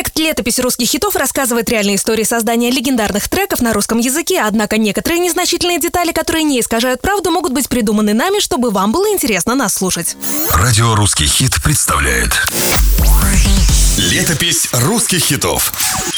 Проект «Летопись русских хитов» рассказывает реальные истории создания легендарных треков на русском языке, однако некоторые незначительные детали, которые не искажают правду, могут быть придуманы нами, чтобы вам было интересно нас слушать. Радио «Русский хит» представляет. Летопись русских хитов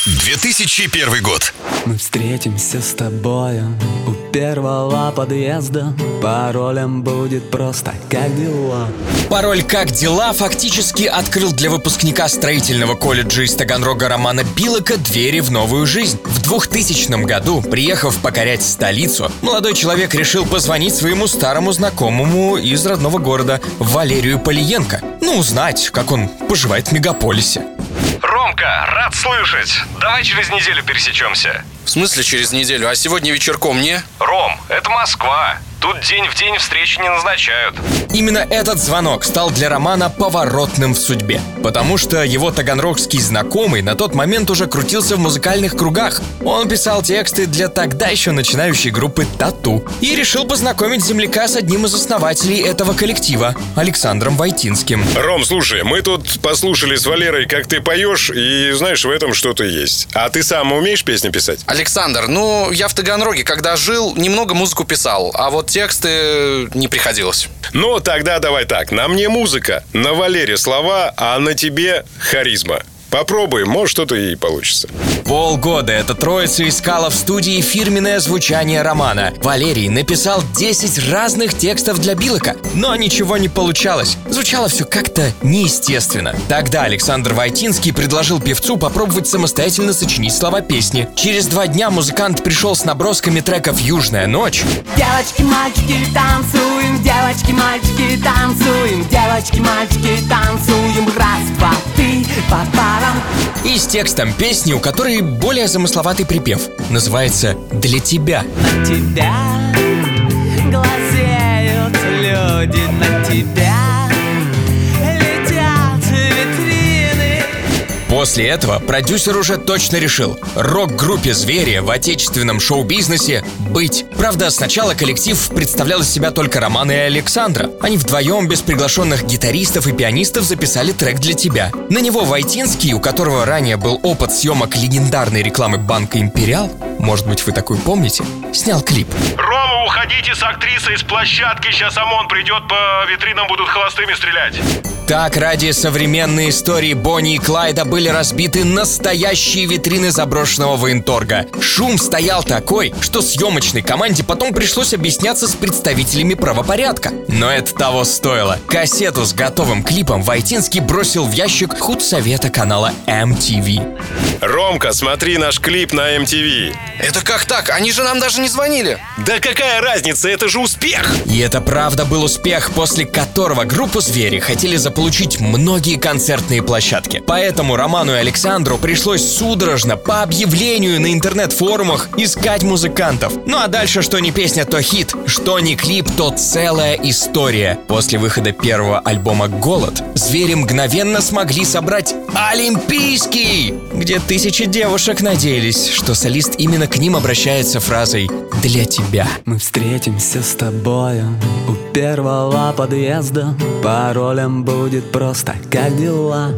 2001 год Мы встретимся с тобою у первого подъезда Паролем будет просто «Как дела?». Пароль «Как дела» фактически открыл для выпускника строительного колледжа из Таганрога Романа Билока двери в новую жизнь. В 2000 году, приехав покорять столицу, молодой человек решил позвонить своему старому знакомому из родного города Валерию Полиенко. Ну, узнать, как он поживает в мегаполисе. Ромка, рад слышать. Давай через неделю пересечемся. В смысле через неделю? А сегодня вечерком не? Ром, это Москва. Тут день в день встречи не назначают. Именно этот звонок стал для Романа поворотным в судьбе, потому что его таганрогский знакомый на тот момент уже крутился в музыкальных кругах. Он писал тексты для тогда еще начинающей группы «Тату» и решил познакомить земляка с одним из основателей этого коллектива, Александром Войтинским. Ром, слушай, мы тут послушали с Валерой, как ты поешь, и знаешь, в этом что-то есть. А ты сам умеешь песни писать? Александр, ну, я в Таганроге, когда жил, немного музыку писал, а вот тексты не приходилось. Ну, тогда давай так. На мне музыка, на Валере слова, а на тебе харизма. Попробуем, может что-то и получится. Полгода эта троица искала в студии фирменное звучание романа. Валерий написал 10 разных текстов для Билока, но ничего не получалось. Звучало все как-то неестественно. Тогда Александр Войтинский предложил певцу попробовать самостоятельно сочинить слова песни. Через два дня музыкант пришел с набросками треков «Южная ночь», Девочки, мальчики, танцуем, девочки, мальчики, танцуем, девочки, мальчики, танцуем, текстом песни, у которой более замысловатый припев. Называется «Для тебя». На тебя глазеют люди, на тебя После этого продюсер уже точно решил рок-группе «Звери» в отечественном шоу-бизнесе быть. Правда, сначала коллектив представлял из себя только Романа и Александра. Они вдвоем без приглашенных гитаристов и пианистов записали трек «Для тебя». На него Войтинский, у которого ранее был опыт съемок легендарной рекламы банка «Империал», может быть, вы такой помните, снял клип. Рома, уходите с актрисой с площадки. Сейчас ОМОН придет, по витринам будут холостыми стрелять. Так, ради современной истории Бонни и Клайда были разбиты настоящие витрины заброшенного военторга. Шум стоял такой, что съемочной команде потом пришлось объясняться с представителями правопорядка. Но это того стоило. Кассету с готовым клипом Войтинский бросил в ящик худсовета канала MTV. Ромка, смотри наш клип на MTV. Это как так? Они же нам даже не звонили. Да какая разница, это же успех! И это правда был успех, после которого группу «Звери» хотели заполучить многие концертные площадки. Поэтому Роману и Александру пришлось судорожно по объявлению на интернет-форумах искать музыкантов. Ну а дальше, что не песня, то хит, что не клип, то целая история. После выхода первого альбома «Голод» «Звери» мгновенно смогли собрать «Олимпийский», где тысячи девушек надеялись, что солист именно к ним обращается фразой «Для тебя». Мы встретимся с тобою у первого подъезда Паролем будет просто «Как дела?».